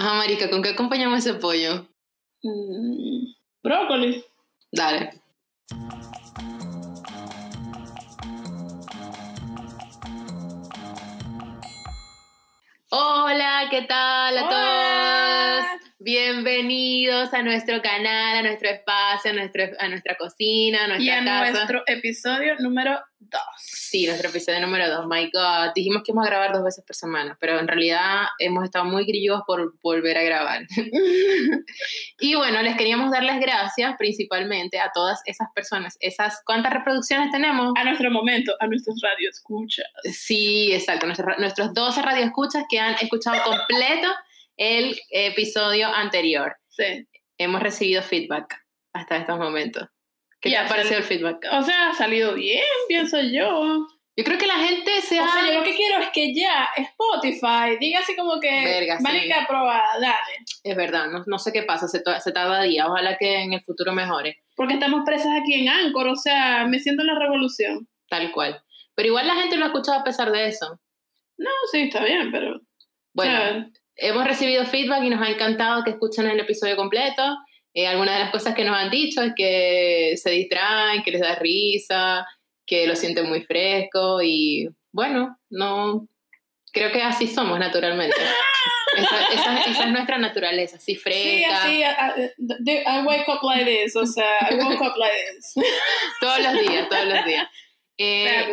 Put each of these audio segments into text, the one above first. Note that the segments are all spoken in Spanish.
Ajá, marica, ¿con qué acompañamos ese pollo? Mm, brócoli. Dale. Hola, ¿qué tal a Hola. todos? Bienvenidos a nuestro canal, a nuestro espacio, a, nuestro, a nuestra cocina, a nuestra Y a casa. nuestro episodio número 2. Sí, nuestro episodio número 2. My God, dijimos que íbamos a grabar dos veces por semana, pero en realidad hemos estado muy grillos por volver a grabar. y bueno, les queríamos dar las gracias principalmente a todas esas personas. Esas, ¿Cuántas reproducciones tenemos? A nuestro momento, a nuestros radios escucha. Sí, exacto. Nuestros, nuestros 12 radioescuchas que han escuchado completo el episodio anterior. Sí. Hemos recibido feedback hasta estos momentos. ¿Qué te ha parecido el- feedback? O sea, ha salido bien, pienso yo. Yo creo que la gente se O ha... sea, yo lo que quiero es que ya Spotify diga así como que, Verga, sí. aprobada, dale. Es verdad, no, no sé qué pasa, se, se tarda días, ojalá que en el futuro mejore, Porque estamos presas aquí en Anchor, o sea, me siento en la revolución. tal cual. Pero igual la gente lo ha escuchado a pesar de eso. No, sí, está bien, pero... Bueno, o sea, hemos recibido feedback y nos ha encantado que escuchen el episodio completo. Eh, algunas de las cosas que nos han dicho es que se distraen, que les da risa, que lo sienten muy fresco y bueno, no, creo que así somos naturalmente. esa, esa- esa es nuestra naturaleza, así sí, fresca, así, I, I- I wake up like this, o sea, I woke up like this. todos los días, todos los días. Eh.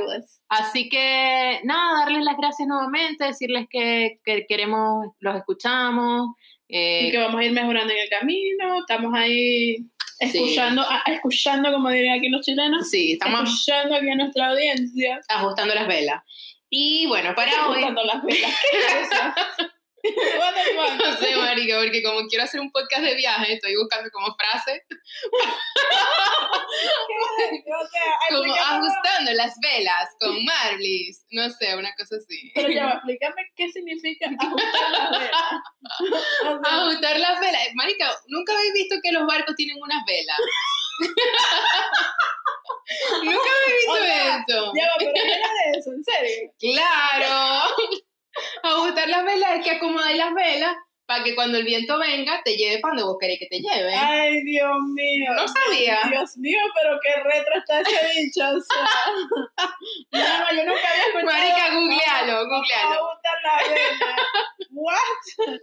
Así que nada, darles las gracias nuevamente, decirles que, que queremos, los escuchamos. eh, y que vamos a ir mejorando en el camino, estamos ahí escuchando, a- escuchando como dirían aquí los chilenos, sí, estamos escuchando aquí a nuestra audiencia, ajustando las velas. Y bueno, para hoy, escuchando las velas. No sé, marica, porque como quiero hacer un podcast de viaje, estoy buscando como frase, O sea, como ajustando las velas con Marlis, no sé, una cosa así. Pero ya explícame qué significa ajustar las velas. O sea, Ajustar las velas. Marica, ¿nunca habéis visto que los barcos tienen unas velas? ¿Nunca habéis visto O sea, eso? ya pero ¿qué era de eso? ¿En serio? Claro. Ajustar las velas es que acomodáis las velas para que cuando el viento venga te lleve donde vos queréis que te lleve. Ay, Dios mío. No sabía. Dios mío, pero qué retro está ese dicho. O sea, no, no, yo nunca había escuchado. Marica, googlealo, a googlealo. botar la vela. What?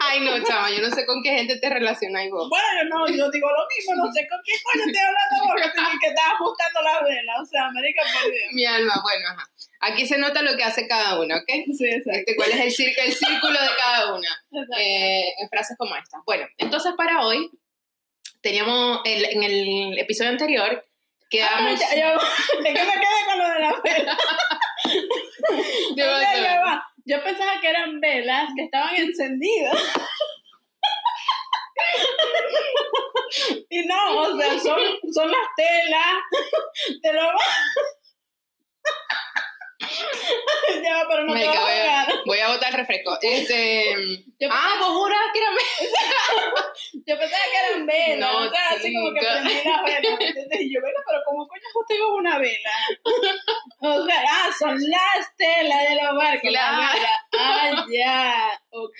Ay, no, chama, yo no sé con qué gente te relacionáis vos. Bueno, yo no, yo digo lo mismo, no sé con qué coño estoy hablando vos, que, estás ajustando la vela. O sea, América, por Dios. Mi alma, bueno, ajá. Aquí se nota lo que hace cada una, ¿ok? Sí, exacto. Este, ¿Cuál es el, círculo, el círculo de cada una? eh, en frases como esta. Bueno, entonces para hoy teníamos el- en el episodio anterior Ah, quedamos ya, ya es que me quedé con lo de la vela. Ya va. Yo pensaba que eran velas que estaban encendidas. y no, o sea, son, son las telas. Te lo. ya pero no te va a voy, a, ahogar. voy a botar el refresco. Este, ah, vos jurás que era yo pensaba que eran velas. No, o sea, así como que prendí las velas. ¿me? Y yo, venga, pero ¿cómo coño usted con una vela? O sea, ah, son las telas de los barcos. la Claro. vela. Ah, ya. Ok.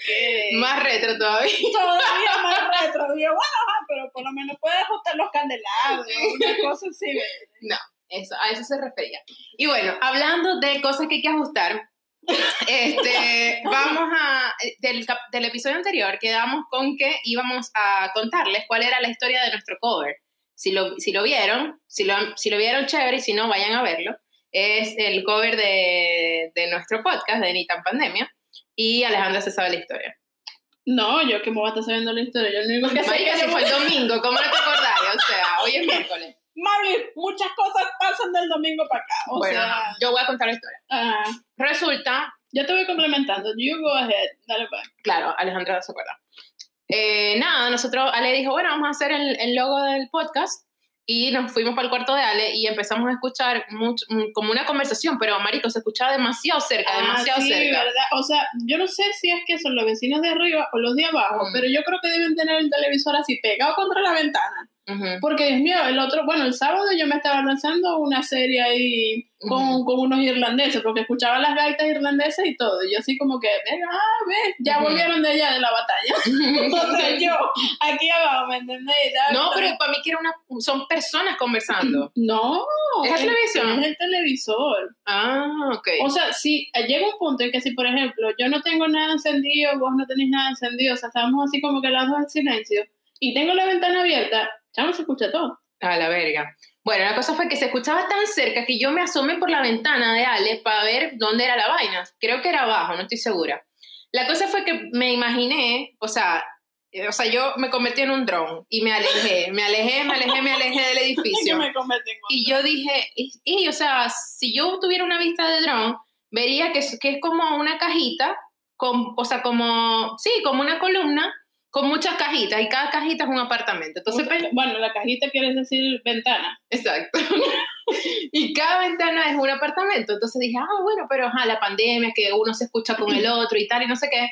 más retro todavía. todavía más retro. Yo, bueno, pero por lo menos puedes ajustar los candelabros, una cosa así. No, eso, a eso se refería. Y bueno, hablando de cosas que hay que ajustar, este, vamos a, del, cap- del episodio anterior quedamos con que íbamos a contarles cuál era la historia de nuestro cover. Si lo, si lo vieron, si lo, si lo vieron chévere y si no, vayan a verlo. Es el cover de, de nuestro podcast, de Ni tan Pandemia, y Alejandra se sabe la historia. No, yo que me voy a estar sabiendo la historia. Yo lo único que sé que fue el domingo, ¿cómo no te acordáis? O sea, hoy es miércoles. Mami, muchas cosas pasan del domingo para acá. O bueno, sea, yo voy a contar la historia. ah, Resulta yo te voy complementando. You go ahead. Dale pues. Claro, Alejandra se acuerda. Eh, nada, nosotros, Ale dijo, bueno, vamos a hacer el, el logo del podcast y nos fuimos para el cuarto de Ale y empezamos a escuchar mucho, mm, como una conversación, pero marico, se escuchaba demasiado cerca, demasiado Ah, sí, cerca. ¿verdad? O sea, yo no sé si es que son los vecinos de arriba o los de abajo, Mm. pero yo creo que deben tener el televisor así pegado contra la ventana. Porque, Dios mío, el otro, bueno, el sábado yo me estaba lanzando una serie ahí con, con unos irlandeses, porque escuchaba las gaitas irlandesas y todo. Y yo así como que, venga, ah, ves, ya volvieron de allá de la batalla. o sea, yo, aquí abajo, ¿me entendés? No, pero para mí que era una, son personas conversando. No, ¿Es la el- televisión? Es el televisor. Ah, ok. O sea, si eh, llega un punto en que si, por ejemplo, yo no tengo nada encendido, vos no tenéis nada encendido, o sea, estamos así como que las dos en silencio, y tengo la ventana abierta, ya no se escucha todo. A la verga. Bueno, la cosa fue que se escuchaba tan cerca que yo me asomé por la ventana de Ale para ver dónde era la vaina. Creo que era abajo, no estoy segura. La cosa fue que me imaginé, o sea, eh, o sea, yo me convertí en un dron y me alejé, me alejé, me alejé, me alejé del edificio. me convertí en Y yo dije, y, y, o sea, si yo tuviera una vista de dron, vería que es, que es como una cajita, con, o sea, como, sí, como una columna con muchas cajitas y cada cajita es un apartamento. Entonces, Bueno, la cajita quiere decir ventana. exacto. y cada ventana es un apartamento. Entonces dije, ah, bueno, pero ajá, la pandemia, que uno se escucha con el otro y tal, y no sé qué,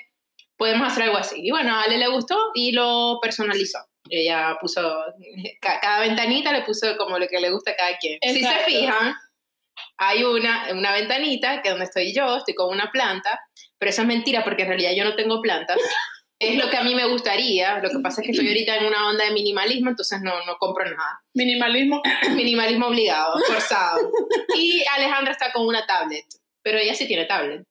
podemos hacer algo así. Y bueno, a Ale le gustó y lo personalizó. Ella puso, ca- cada ventanita le puso como lo que le gusta a cada quien. Si se Exacto. fijan, hay una, una ventanita que donde estoy yo, estoy con una planta, pero eso es mentira porque en realidad yo no tengo plantas. Es lo que a mí me gustaría, lo que pasa es que estoy ahorita en una onda de minimalismo, entonces no, no compro nada. Minimalismo. Minimalismo obligado, forzado. Y Alejandra está con una tablet, pero ella sí tiene tablet.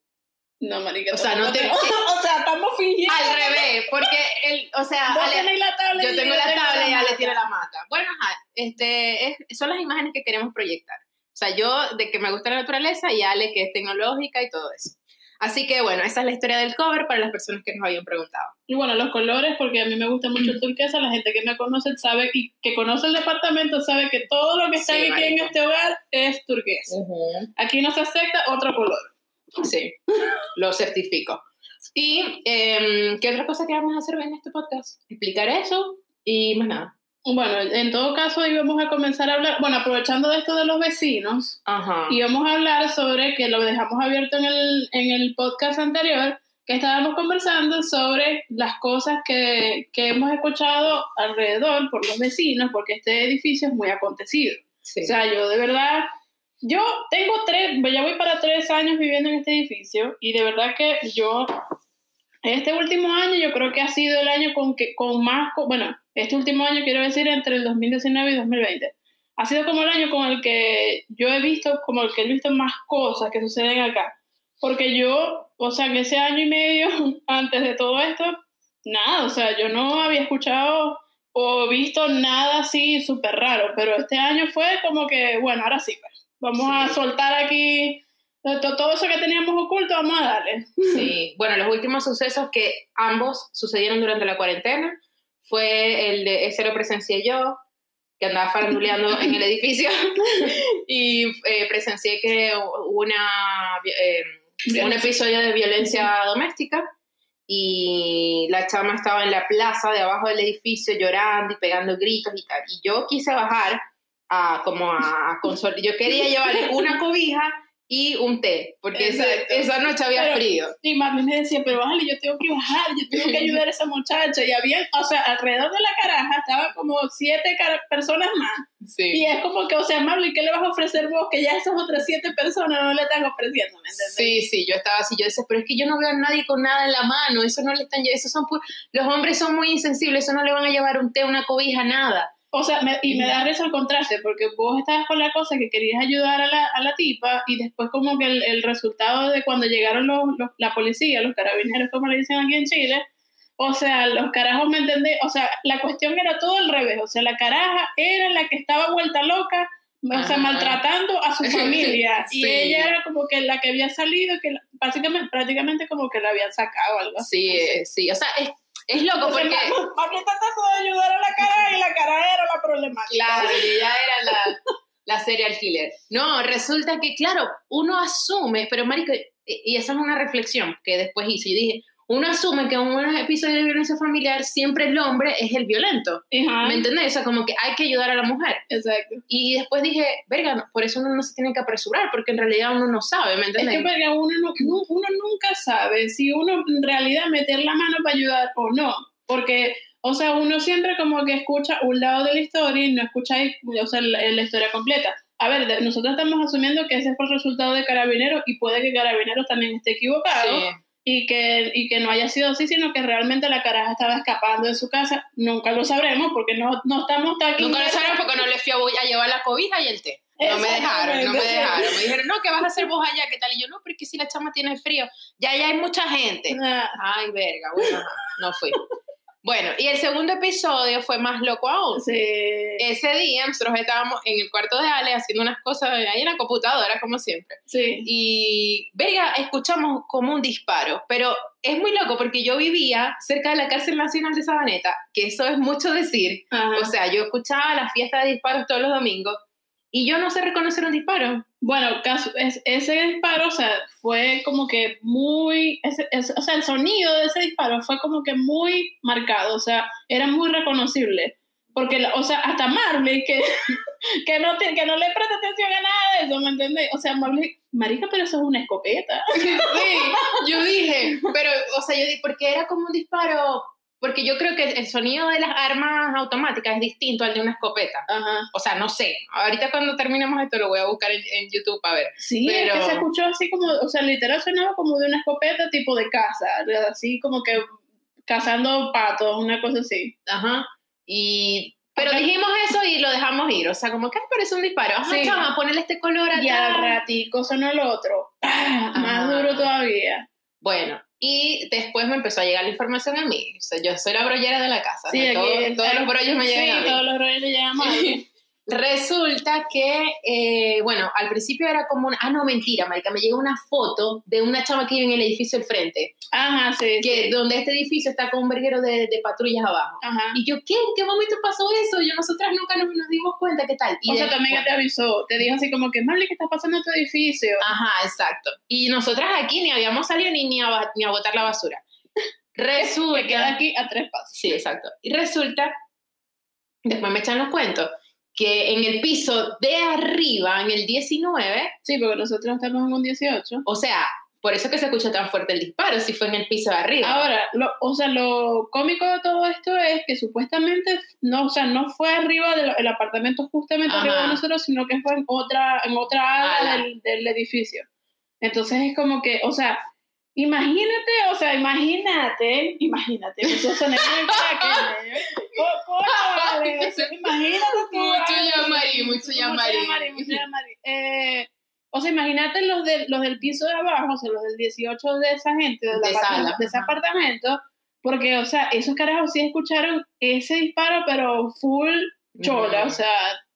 No, marica. O sea, no te- o sea, estamos fingiendo. Al revés, porque el, o sea, Vos Ale- la tablet. yo tengo la tablet y Ale tiene la mata. Bueno, ajá, este, es- son las imágenes que queremos proyectar. O sea, yo de que me gusta la naturaleza y Ale que es tecnológica y todo eso. Así que bueno, esa es la historia del cover para las personas que nos habían preguntado. Y bueno, los colores, porque a mí me gusta mucho el turquesa, la gente que me conoce sabe y que conoce el departamento sabe que todo lo que está Sí, aquí en este hogar es turquesa. Aquí no se acepta otro color. Sí, lo certifico. ¿Y em, qué otra cosa que vamos a hacer en este podcast? Explicar eso y más nada. Bueno, en todo caso íbamos a comenzar a hablar, bueno, aprovechando de esto de los vecinos, Ajá. íbamos a hablar sobre, que lo dejamos abierto en el, en el podcast anterior, que estábamos conversando sobre las cosas que, que hemos escuchado alrededor por los vecinos, porque este edificio es muy acontecido. Sí. O sea, yo de verdad, yo tengo tres, ya voy para tres años viviendo en este edificio y de verdad que yo, este último año yo creo que ha sido el año con, que, con más, co- bueno, este último año quiero decir entre el 2019 y 2020. Ha sido como el año con el que yo he visto, como el que he visto más cosas que suceden acá. Porque yo, o sea, que ese año y medio antes de todo esto, nada, o sea, yo no había escuchado o visto nada así súper raro, pero este año fue como que, bueno, ahora sí, pues, vamos a Sí. soltar aquí to- todo eso que teníamos oculto, vamos a darle. Sí, bueno, los últimos sucesos que ambos sucedieron durante la cuarentena fue el de, ese lo presencié yo, que andaba faranduleando en el edificio, y eh, presencié que hubo una, eh, un episodio de violencia doméstica y la chama estaba en la plaza de abajo del edificio llorando y pegando gritos y tal. Y yo quise bajar a como a, a consol- Yo quería llevarle una cobija y un té, porque esa, esa noche había Pero- frío. Y mami me decía, pero bájale, yo tengo que bajar, yo tengo que ayudar a esa muchacha. Y había, o sea, alrededor de la caraja estaban como siete personas más. Sí. Y es como que, o sea, Marley, ¿qué le vas a ofrecer vos? Que ya esas otras siete personas no le están ofreciendo, ¿me entiendes? Sí, sí, yo estaba así, yo decía, pero es que yo no veo a nadie con nada en la mano, eso no le están, esos son, los hombres son muy insensibles, eso no le van a llevar un té, una cobija, nada. O sea, me- y me da risa el contraste, porque vos estabas con la cosa que querías ayudar a la, a la tipa, y después como que el, el resultado de cuando llegaron los, los- la policía, los carabineros, como le dicen aquí en Chile, o sea, los carajos, ¿me entendés? O sea, la cuestión era todo al revés, o sea, la caraja era la que estaba vuelta loca, o sea, maltratando a su familia, y ella era como que la que había salido, que básicamente, prácticamente como que la habían sacado, algo así. Sí, eh, sí, o sea, es, es loco porque, está tratando de ayudar a la cara y la cara era la problemática. claro, y ella era la, la serial killer. No, resulta que, claro, uno asume, pero marico, y y esa es una reflexión que después hice, yo dije, uno asume que en un episodio de violencia familiar siempre el hombre es el violento, Ajá, ¿me entendés? O sea, como que hay que ayudar a la mujer. exacto. Y después dije, verga, no, por eso uno no se tiene que apresurar, porque en realidad uno no sabe, ¿me Es entiendes? que verga, uno, no- nu- uno nunca sabe si uno en realidad meter la mano para ayudar o no. Porque, o sea, uno siempre como que escucha un lado de la historia y no escucha o sea, la, la historia completa. A ver, nosotros estamos asumiendo que ese fue el resultado de Carabineros y puede que Carabineros también esté equivocado. Sí. Y que, y que no haya sido así, sino que realmente la caraja estaba escapando de su casa. Nunca lo sabremos porque no, no estamos tan... Nunca lo sabrán porque no le fui a, voy a llevar la cobija y el té. No me dejaron, no me dejaron. Me dijeron, no, ¿qué vas a hacer vos allá? ¿Qué tal? Y yo, no, porque si la chama tiene frío. Ya, ya hay mucha gente. Ah, Ay, verga, bueno, no fui. Bueno, y el segundo episodio fue más loco aún. sí. Ese día nosotros estábamos en el cuarto de Ale haciendo unas cosas ahí en la computadora, como siempre. sí. Y, verga, escuchamos como un disparo, pero es muy loco porque yo vivía cerca de la cárcel nacional de Sabaneta, que eso es mucho decir. Ajá. O sea, yo escuchaba la fiesta de disparos todos los domingos y yo no sé reconocer un disparo. Bueno, caso- es- ese disparo, o sea, fue como que muy, ese- o sea, el sonido de ese disparo fue como que muy marcado, o sea, era muy reconocible. Porque, o sea, hasta Marley, que, que, no, que no le presta atención a nada de eso, ¿me entiendes? O sea, Marley, marica, pero eso es una escopeta. Sí, yo dije, pero, o sea, yo dije, porque era como un disparo, porque yo creo que el sonido de las armas automáticas es distinto al de una escopeta. Ajá. O sea, no sé. Ahorita cuando terminemos esto lo voy a buscar en, en YouTube a ver. Sí, Pero- es que se escuchó así como, o sea, literal sonaba como de una escopeta tipo de caza, así como que cazando patos, una cosa así. Ajá. Y, pero Acá- dijimos eso y lo dejamos ir. O sea, como que "Ay, parece un disparo. Ajá, Sí. chama, ponele este color Y al acá. ratico sonó el otro. ¡Ah! Más duro todavía. Bueno, y después me empezó a llegar la información a mí. O sea, yo soy la brollera de la casa. Sí, ¿no? aquí Todo- está- todos los brollos me llegan Sí, a mí. todos los rollos le llegan. Resulta que, eh, bueno, al principio era como. Ah, no, mentira, marica. Me llegó una foto de una chama que vive en el edificio del frente. Ajá, sí. Que sí. donde este edificio está con un verguero de, de patrullas abajo. Ajá. Y yo, ¿qué? ¿En qué momento pasó eso? Yo, nosotras nunca nos, nos dimos cuenta, ¿qué tal? Y o sea, también te avisó, te dijo así como que, Marley, ¿qué está pasando en tu edificio? Ajá, exacto. Y nosotras aquí ni habíamos salido ni, ni, a, ni a botar la basura. Que queda Resulta... aquí a tres pasos. Sí, exacto. Y resulta, después me echan los cuentos, que en el piso de arriba, en el 19, Sí, porque nosotros estamos en un 18. o sea, por eso que se escuchó tan fuerte el disparo, si fue en el piso de arriba. Ahora, lo, o sea, lo cómico de todo esto es que supuestamente, no, o sea, no fue arriba del apartamento justamente Ajá. arriba de nosotros, sino que fue en otra, en otra ala Ala. del, del edificio. Entonces es como que, o sea, imagínate, o sea, imagínate, imagínate, eso suena muy crack, vale, o sea, imagínate tú, Mucho llamarí, mucho llamarí. llamarí, mucho llamarí. Eh, o sea, imagínate los, de, los del piso de abajo, o sea, los del 18 de esa gente, De apartamento- sala. de ese apartamento, porque, o sea, esos carajos sí escucharon ese disparo, pero full chola, o sea,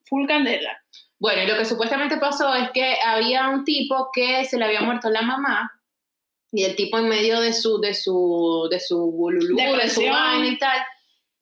full candela. Bueno, y lo que supuestamente pasó es que había un tipo que se le había muerto la mamá y el tipo en medio de su de su de su bululú, de su vaina y tal,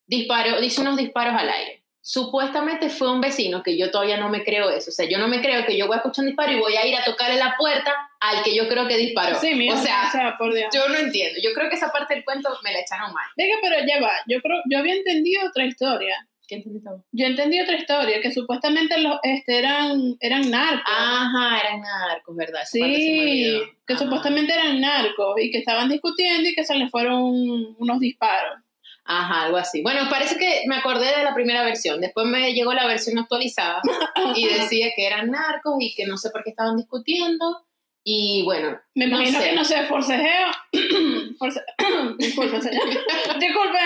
disparó, hizo unos disparos al aire. Supuestamente fue un vecino, que yo todavía no me creo eso. O sea, yo no me creo que yo voy a escuchar un disparo y voy a ir a tocarle la puerta al que yo creo que disparó. Sí, mira, o sea, o sea, por Dios. yo no entiendo. Yo creo que esa parte del cuento me la echaron mal. Venga, pero ya va, yo creo, yo había entendido otra historia. ¿Qué entendiste? Yo entendí otra historia, que supuestamente los, este, eran, eran narcos. Ajá, eran narcos, ¿verdad? Esa Sí, que Ajá. supuestamente eran narcos y que estaban discutiendo y que se les fueron unos disparos. Ajá, algo así. Bueno, parece que me acordé de la primera versión. Después me llegó la versión actualizada y decía que eran narcos y que no sé por qué estaban discutiendo. Y bueno, Me No imagino sé. que no sé, forcejeo. Force... Disculpe, señor. Disculpe,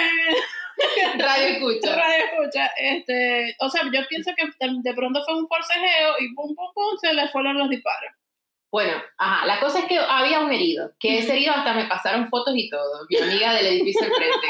radio escucha. radio escucha. Este, o sea, yo pienso que de, pronto fue un forcejeo y pum, pum, pum, se les fueron los disparos. Bueno, ajá, la cosa es que había un herido, que ese herido hasta me pasaron fotos y todo, mi amiga del edificio al frente,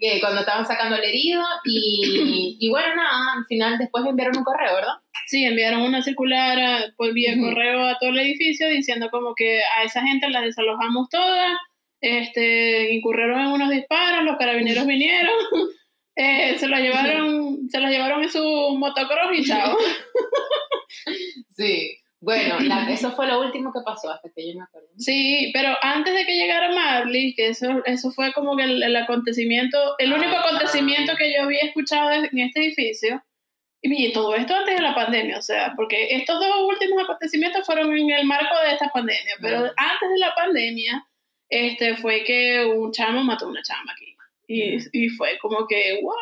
que cuando estaban sacando el herido y, y bueno, nada, al final después me enviaron un correo, ¿verdad? Sí, enviaron una circular a- por vía Ujú. correo a todo el edificio diciendo como que a esa gente la desalojamos todas, este, incurrieron en unos disparos, los carabineros vinieron, eh, se los llevaron, se los llevaron en su motocross y chao. Sí. Bueno, la- eso fue lo último que pasó hasta que yo me acuerdo. Sí, pero antes de que llegara Marley, que eso, eso fue como que el, el acontecimiento, el único Ah. acontecimiento que yo había escuchado en este edificio, y todo esto antes de la pandemia, o sea, porque estos dos últimos acontecimientos fueron en el marco de esta pandemia, pero antes de la pandemia, este, fue que un chamo mató a una chama aquí. Y, y fue como que, what?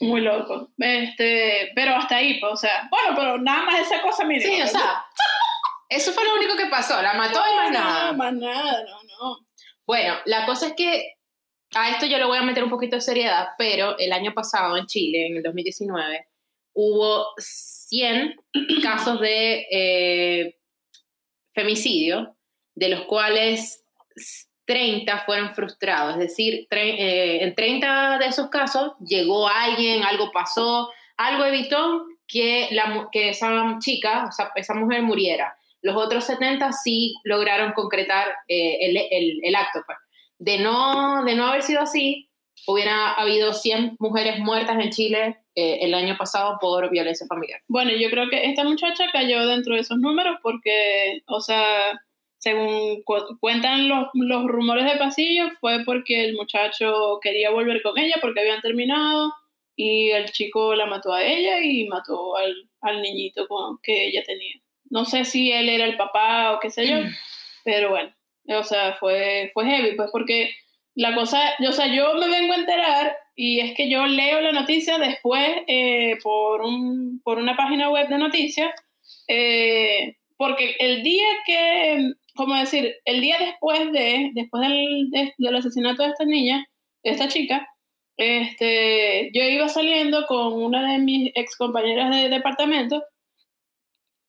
Muy loco. Este, pero hasta ahí, pues, o sea, bueno, pero nada más esa cosa mira. Sí, o sea, eso fue lo único que pasó, la mató y más nada. Más nada, no, no. Bueno, la cosa es que a esto yo le voy a meter un poquito de seriedad, pero el año pasado en Chile, en el 2019, hubo 100 casos de eh, femicidio, de los cuales 30 fueron frustrados, es decir, eh, en 30 de esos casos llegó alguien, algo pasó, algo evitó que, la, que esa chica, esa mujer muriera. Los otros 70 sí lograron concretar eh, el, el- el acto. pues. De, no, de no haber sido así, hubiera habido 100 mujeres muertas en Chile eh, el año pasado por violencia familiar. Bueno, yo creo que esta muchacha cayó dentro de esos números porque, o sea, según cu- cuentan los, los rumores de pasillo, fue porque el muchacho quería volver con ella porque habían terminado y el chico la mató a ella y mató al, al niñito con, que ella tenía. No sé si él era el papá o qué sé yo, pero bueno, o sea, fue, fue heavy, pues porque la cosa, o sea, yo me vengo a enterar y es que yo leo la noticia después eh, por, un, por una página web de noticias, eh, porque el día que, como decir, el día después de, después del, de- del asesinato de esta niña, esta chica, este, yo iba saliendo con una de mis ex compañeras de departamento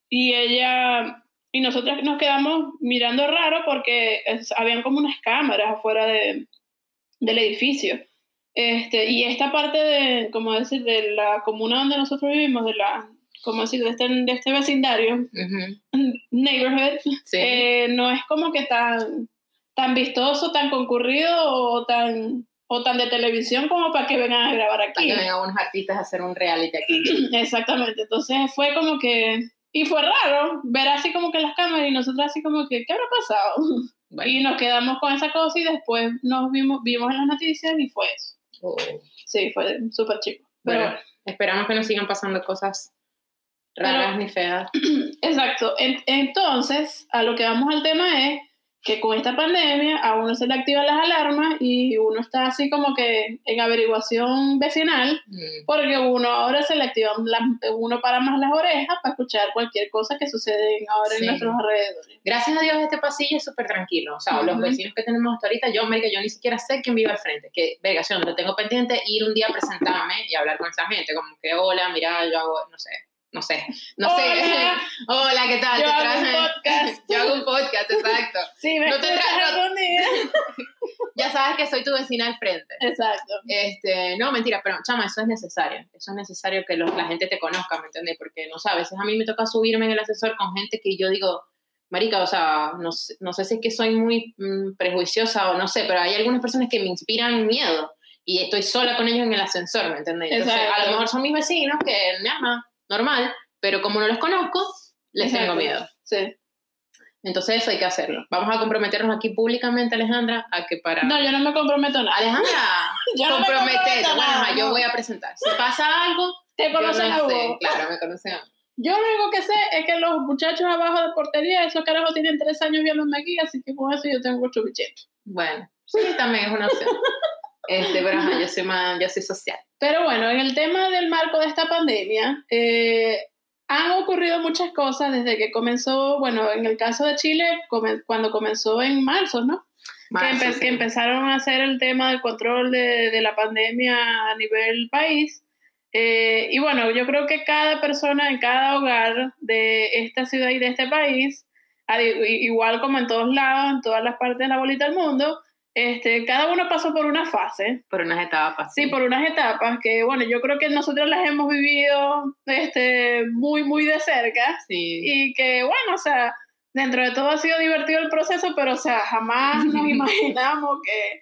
y ella y nosotras nos quedamos mirando raro porque es- habían como unas cámaras afuera de, del edificio. Este, y esta parte de, como decir, de la comuna donde nosotros vivimos, de la, como decir, de este, de este vecindario, neighborhood, Sí. eh, no es como que tan, tan vistoso, tan concurrido o tan, o tan de televisión como para que vengan a grabar Para aquí. que vengan unos artistas a hacer un reality aquí. Exactamente, entonces fue como que, y fue raro ver así como que las cámaras y nosotros así como que, ¿qué habrá pasado? Bueno, Y nos quedamos con esa cosa y después nos vimos, vimos en las noticias y fue eso. oh, Sí, fue súper chico. Pero bueno, esperamos que no sigan pasando cosas raras ni feas. Exacto. En- entonces, a lo que vamos al tema es que con esta pandemia a uno se le activan las alarmas y uno está así como que en averiguación vecinal, Mm. porque uno ahora se le activan, las- uno para más las orejas para escuchar cualquier cosa que sucede ahora Sí. en nuestros alrededores. Gracias a Dios este pasillo es súper tranquilo. O sea, los Ujú. vecinos que tenemos hasta ahorita, yo, América, yo ni siquiera sé quién vive al frente. Que, verga, yo lo tengo pendiente ir un día a presentarme y hablar con esa gente. Como que, hola, mira, yo hago, no sé, no sé, no sé. Hola. ¿qué tal? Yo Te hago un podcast. yo hago un podcast, exacto. Sí, me No te. Ya sabes que soy tu vecina al frente. Exacto. Este, no, mentira, pero chama, eso es necesario. Eso es necesario que los- la gente te conozca, ¿me entiendes? Porque no sabes, a veces a mí me toca subirme en el ascensor con gente que yo digo, marica, o sea, no, sé- no sé si es que soy muy mm, prejuiciosa o no sé, pero hay algunas personas que me inspiran miedo y estoy sola con ellos en el ascensor, ¿me entiendes? Entonces, a lo mejor son mis vecinos que me aman, normal, pero como no los conozco, les tengo Exacto. miedo. Sí. Entonces eso hay que hacerlo. Vamos a comprometernos aquí públicamente, Alejandra, a que para... No, yo no me comprometo nada. Alejandra, Yo no me comprometete. a Bueno, nada, yo no. voy a presentar. Si pasa algo, Te conocen no a sé. vos. Claro, me conocen. Yo lo único que sé es que los muchachos abajo de portería, esos carajos tienen tres años viéndome aquí, así que con eso yo tengo ocho bichetos. Bueno, sí, también es una opción. Este, pero ajá, yo soy más, yo soy social. Pero bueno, en el tema del marco de esta pandemia, eh, han ocurrido muchas cosas desde que comenzó, bueno, en el caso de Chile, come- cuando comenzó en marzo, ¿no? que, Marzo, empe- sí. que empezaron a hacer el tema del control de, de la pandemia a nivel país. Eh, y bueno, yo creo que cada persona en cada hogar de esta ciudad y de este país, igual como en todos lados, en todas las partes de la bolita del mundo, este, cada uno pasó por una fase, Por unas etapas. sí, por unas etapas que, bueno, yo creo que nosotros las hemos vivido este, muy, muy de cerca Sí. y que bueno, o sea, dentro de todo ha sido divertido el proceso, pero o sea, jamás nos imaginamos que,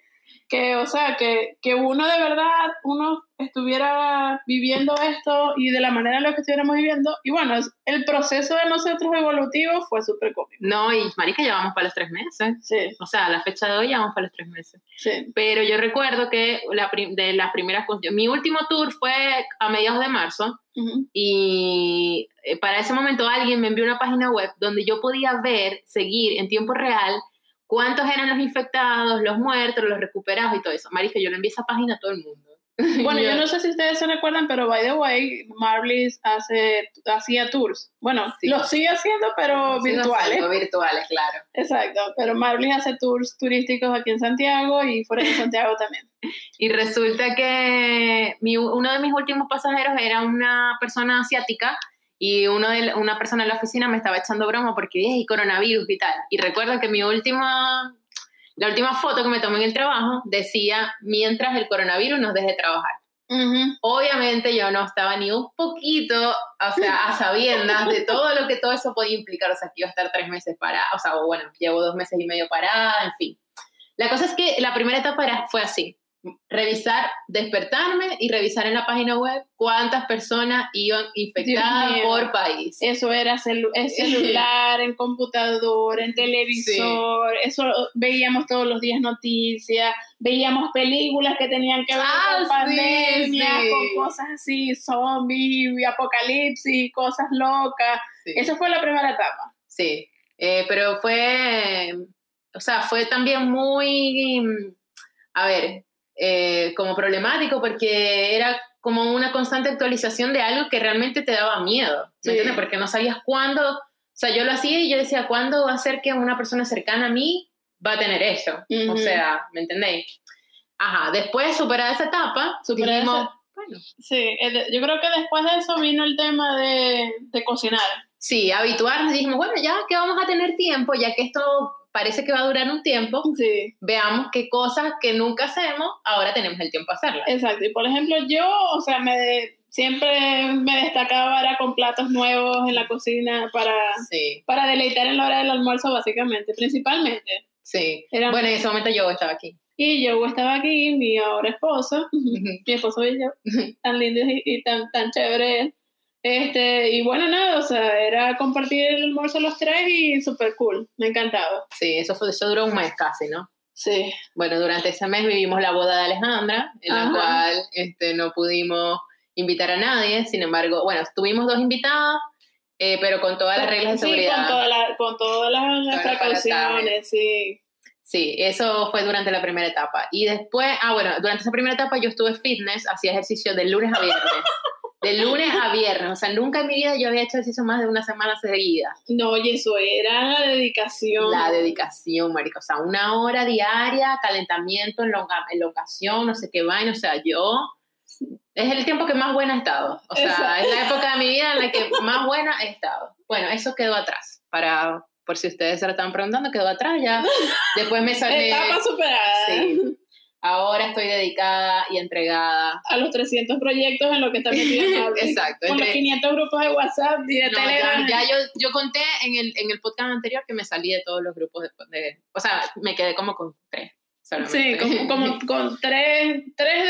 que o sea, que, que uno de verdad, uno estuviera viviendo esto y de la manera en la que estuviéramos viviendo. Y bueno, el proceso de nosotros evolutivo fue súper cómico. No, y marica, ya vamos para los tres meses. Sí, O sea, a la fecha de hoy ya vamos para los tres meses. sí. Pero yo recuerdo que la de las primeras... Mi último tour fue a mediados de marzo. Y eh, para ese momento alguien me envió una página web donde yo podía ver, seguir en tiempo real cuántos eran los infectados, los muertos, los recuperados y todo eso. Marica, yo le envié esa página a todo el mundo. Bueno, yo no sé si ustedes se recuerdan, pero by the way, Marlis hace, hacía tours. Bueno, Sí. lo sigue haciendo, pero Sí, virtuales. no, virtuales, claro. Exacto, pero Marlis hace tours turísticos aquí en Santiago y fuera de Santiago también. Y resulta que mi- uno de mis últimos pasajeros era una persona asiática y uno de, una persona en la oficina me estaba echando broma porque dije coronavirus y tal. Y recuerdo que mi última, la última foto que me tomé en el trabajo decía mientras el coronavirus nos deje trabajar. Obviamente yo no estaba ni un poquito, o sea, a sabiendas de todo lo que todo eso podía implicar, o sea, que iba a estar tres meses parada, o sea, bueno, llevo dos meses y medio parada, en fin. La cosa es que la primera etapa era, fue así, revisar, despertarme y revisar en la página web cuántas personas iban infectadas por país. Eso era celu- en celular, en computador, en televisor, eso veíamos todos los días noticias, veíamos películas que tenían que ver Ah, con pandemia, sí. con cosas así, zombies, apocalipsis, cosas locas. Esa fue la primera etapa. Sí, eh, pero fue, o sea, fue también muy, a ver, eh, como problemático porque era como una constante actualización de algo que realmente te daba miedo, ¿me Sí. entiendes? Porque no sabías cuándo, o sea, yo lo hacía y yo decía, ¿cuándo va a ser que una persona cercana a mí va a tener eso? O Ujú. sea, ¿me entendéis? Ajá, después superada esa etapa, Superada dijimos, esa- bueno, Sí, yo creo que después de eso vino el tema de, de cocinar. sí, habituarnos, dijimos, bueno, ya que vamos a tener tiempo, ya que esto parece que va a durar un tiempo, Sí, veamos qué cosas que nunca hacemos, ahora tenemos el tiempo a hacerlas. exacto. Y por ejemplo, yo, o sea, me siempre me destacaba era con platos nuevos en la cocina para, Sí, para deleitar en la hora del almuerzo, básicamente, principalmente. sí. Era- Bueno, en ese momento yo estaba aquí. Y yo estaba aquí, mi ahora esposo, mi esposo y yo, tan lindo y, y tan, tan chévere. Este, y bueno, nada, o sea, era compartir el almuerzo los tres y súper cool, me encantaba. Sí, eso, fue, eso duró un mes casi, ¿no? Sí. Bueno, durante ese mes vivimos la boda de Alejandra, en la cual este, no pudimos invitar a nadie. Sin embargo, bueno, tuvimos dos invitadas, eh, pero con todas las reglas de seguridad. con, toda la- con todas las, las precauciones, sí. Sí, eso fue durante la primera etapa. Y después, ah, bueno, durante esa primera etapa yo estuve fitness, hacía ejercicio de lunes a viernes. De lunes a viernes. O sea, nunca en mi vida yo había hecho ejercicio más de una semana seguida. No, y eso era la dedicación. La dedicación, marico. O sea, una hora diaria, calentamiento, elonga- elongación, no sé qué vaina. O sea, yo... Es el tiempo que más buena he estado. O sea, Exacto. es la época de mi vida en la que más buena he estado. Bueno, eso quedó atrás. Para, por si ustedes se lo estaban preguntando, quedó atrás ya. Después me salí... Etapa superada. Sí. Ahora estoy dedicada y entregada. A los 300 proyectos en lo que está Marvel. Exacto, Con los entre- 500 grupos de WhatsApp y de No, ya, Telegram. ya yo, yo conté en el, en el podcast anterior que me salí de todos los grupos de, de- o sea, me quedé como con tres. Sí, solamente. como, como con tres, tres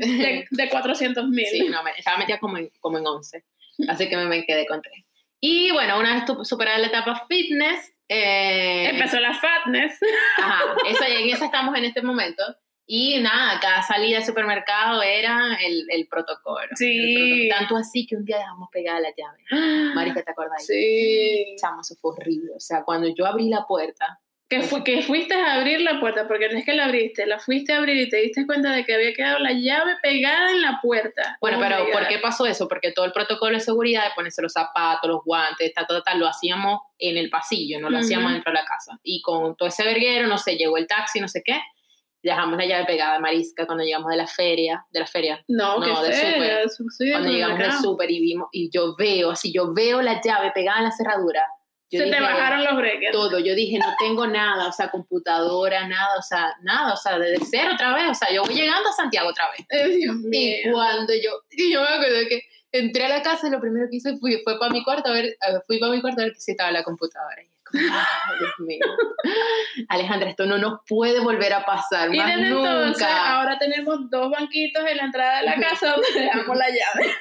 de, de, de 400 mil. Sí, no, me, estaba metida como en, como en 11. Así que me, me quedé con tres. Y bueno, una vez superada la etapa fitness, eh, Empezó la fatness. Ajá, eso, en esa estamos en este momento. Y nada, cada salida al supermercado era el, el protocolo. Sí. El proto- Tanto así que un día dejamos pegada la llave. Marica, ¿te acordás? Sí. Chamo, eso fue horrible. O sea, cuando yo abrí la puerta, Que, fue, que fuiste a abrir la puerta, porque no es que la abriste, la fuiste a abrir y te diste cuenta de que había quedado la llave pegada en la puerta. bueno, Oh pero ¿por qué pasó eso? Porque todo el protocolo de seguridad, de ponerse los zapatos, los guantes, ta, ta, ta, lo hacíamos en el pasillo, no lo Ujú. hacíamos dentro de la casa. Y con todo ese verguero, no sé, llegó el taxi, no sé qué, dejamos la llave pegada marisca cuando llegamos de la feria, de la feria, No, No, que de feo, súper. de su- sí, de cuando llegamos del supermercado. súper y vimos, y yo veo, así yo veo la llave pegada en la cerradura. Yo Se te bajaron los breakers. todo, yo dije, no tengo nada, o sea, computadora, nada, o sea, nada, o sea, desde cero otra vez, o sea, yo voy llegando a Santiago otra vez. Dios Y cuando yo, y yo me acuerdo que entré a la casa y lo primero que hice fui, fue para mi cuarto a ver, fui para mi cuarto a ver si estaba la computadora. Y como, ay, Dios mío. Alejandra, esto no nos puede volver a pasar, Y más desde nunca. entonces, ahora tenemos dos banquitos en la entrada de la casa donde dejamos la llave.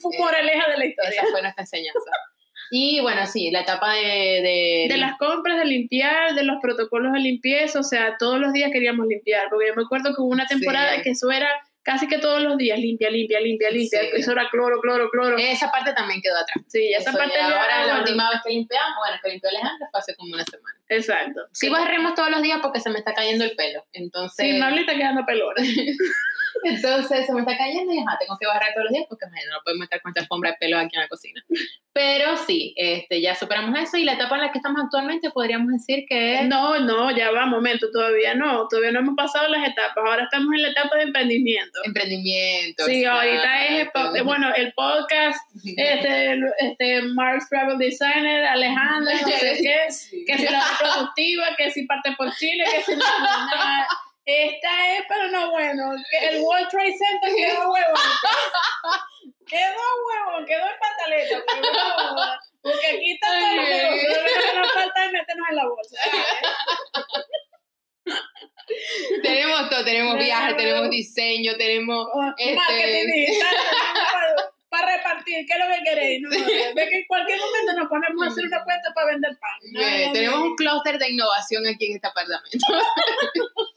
Fue moraleja de la historia. Esa fue nuestra enseñanza. Y bueno, sí, la etapa de... De, De las compras, de limpiar, de los protocolos de limpieza, o sea, todos los días queríamos limpiar, porque yo me acuerdo que hubo una temporada Sí. que eso era casi que todos los días, limpia, limpia, limpia, limpia. Sí. Eso era cloro, cloro, cloro. Esa parte también quedó atrás. sí, esa Eso parte ya ahora la última vez que limpiamos, bueno, que limpió Alejandra fue hace como una semana. Exacto. Sí barremos todos los días porque se me está cayendo el pelo. Entonces, Sí, Marley está quedando pelona. entonces se me está cayendo y ajá, tengo que barrer todos los días porque imagínate, no podemos estar con esta alfombra de pelo aquí en la cocina. Pero sí, este, ya superamos eso y la etapa en la que estamos actualmente podríamos decir que es... No, no, ya va, momento, todavía no, todavía no hemos pasado las etapas, ahora estamos en la etapa de emprendimiento. emprendimiento. Sí, ahorita es, el bueno, el podcast, este, este, Mark's Travel Designer, Alejandra, no sé qué, Sí. que si la reproductiva, que si parte por Chile, que si no, nada. Esta es, pero no bueno, el World Trade Center quedó huevo. Quedó huevo, quedó en no, porque aquí está todo el negocio, lo que nos falta es meternos en la bolsa. tenemos todo, tenemos viajes, tenemos diseño, tenemos... Este- Marketing digital, para repartir, ¿qué es lo que queréis? No, ve que en cualquier momento nos ponemos a hacer una cuenta para vender pan. No, no, tenemos no. un clúster de innovación aquí en este apartamento.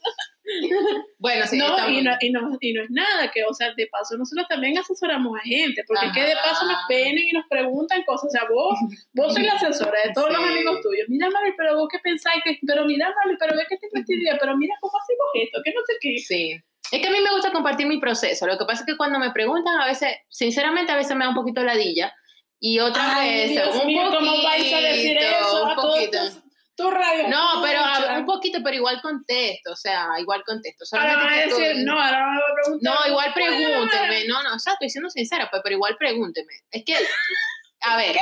bueno, sí, No, estamos- y no, y, no, y no es nada, que, o sea, de paso nosotros también asesoramos a gente, porque es que de paso nos vienen y nos preguntan cosas, o sea, vos, vos sois la asesora de todos los amigos tuyos, mira, Mari, pero vos qué pensáis, que, pero mira, Mari, pero ve que tengo esta idea, pero mira cómo hacemos esto, que no sé qué. Sí. Es que a mí me gusta compartir mi proceso. Lo que pasa es que cuando me preguntan, a veces, sinceramente, a veces me da un poquito ladilla. Y otras Ay, Dios un mío, poquito. ¿cómo vais a decir eso un a todos No, pero a- un poquito, pero igual contesto. O sea, igual contesto. Ahora van a decir, no, ahora me va a preguntar. No, igual "Oye, pregúnteme. No, no, o sea, estoy siendo sincera, pues, pero igual pregúnteme. Es que, a ver,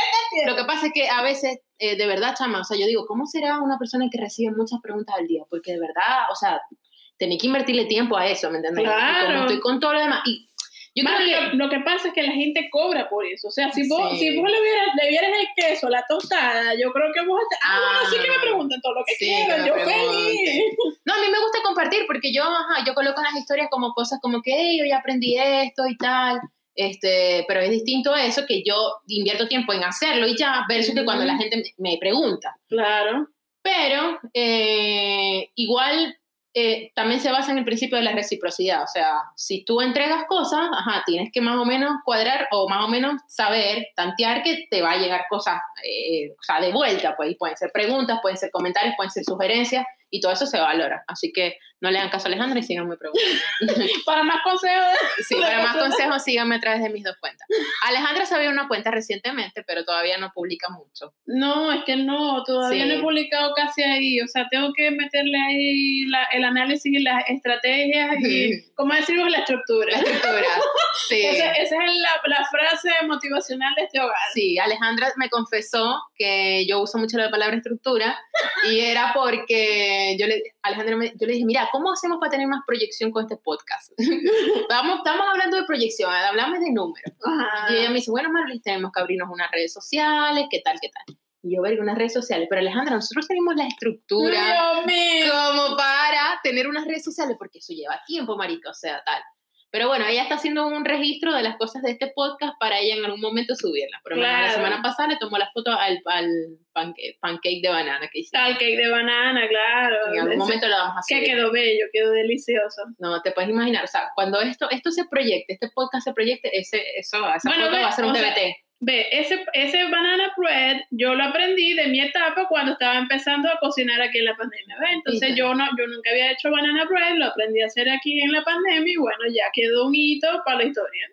lo que pasa es que a veces, eh, de verdad, chama, o sea, yo digo, ¿cómo será una persona que recibe muchas preguntas al día? Porque de verdad, o sea, tenés que invertirle tiempo a eso, ¿me entiendes? Y Claro. como estoy con todo lo demás. Y yo creo que... lo, lo que pasa es que la gente cobra por eso. O sea, si vos, Sí. si vos le, vieras, le vieras el queso, la tostada, yo creo que vos... Ah, Ah, bueno, sí que me pregunten todo lo que sí, quieran. Yo feliz. No, a mí me gusta compartir porque yo, ajá, yo coloco en las historias como cosas como que, hey, yo ya aprendí esto y tal. Este, pero es distinto eso que yo invierto tiempo en hacerlo y ya, versus que cuando la gente me me pregunta. Claro. Pero eh, igual eh, también se basa en el principio de la reciprocidad. O sea, si tú entregas cosas, ajá, tienes que más o menos cuadrar o más o menos saber, tantear que te va a llegar cosas, eh, o sea, de vuelta, pues, pueden ser preguntas, pueden ser comentarios, pueden ser sugerencias, y todo eso se valora. Así que no le hagan caso a Alejandra y síganme preguntando. Para más consejos, Sí, para más consejos, síganme a través de mis dos cuentas. Alejandra se abrió una cuenta recientemente, pero todavía no publica mucho. no, es que no, todavía Sí. no he publicado casi ahí. O sea, tengo que meterle ahí la- el análisis y las estrategias y, ¿cómo decimos? La estructura. La estructura. Sí. Esa, esa es la, la frase motivacional de este hogar. Sí, Alejandra me confesó que yo uso mucho la palabra estructura y era porque yo le, Alejandra me- yo le dije, mira, ¿cómo hacemos para tener más proyección con este podcast? Estamos, estamos hablando de proyección, hablamos de números. Ajá. Y ella me dice, bueno, Marlis, tenemos que abrirnos unas redes sociales, ¿qué tal, qué tal? Y yo, verga, unas redes sociales. Pero Alejandra, nosotros tenemos la estructura Dios mío. como para tener unas redes sociales, porque eso lleva tiempo, marica, o sea, tal. Pero bueno, ella está haciendo un registro de las cosas de este podcast para ella en algún momento subirlas. Pero bueno, la Claro. semana pasada le tomó la foto al, al pancake, pancake de banana que hicimos. Al cake de banana, claro. En algún momento lo vamos a Que subir. quedó bello, quedó delicioso. No, te puedes imaginar, o sea, cuando esto, esto se proyecte, este podcast se proyecte, ese, eso, esa Bueno, foto ve, va a ser un TBT. Ve, ese, ese banana bread yo lo aprendí de mi etapa cuando estaba empezando a cocinar aquí en la pandemia. ¿ve? Entonces yo no, yo nunca había hecho banana bread, lo aprendí a hacer aquí en la pandemia y bueno, ya quedó un hito para la historia.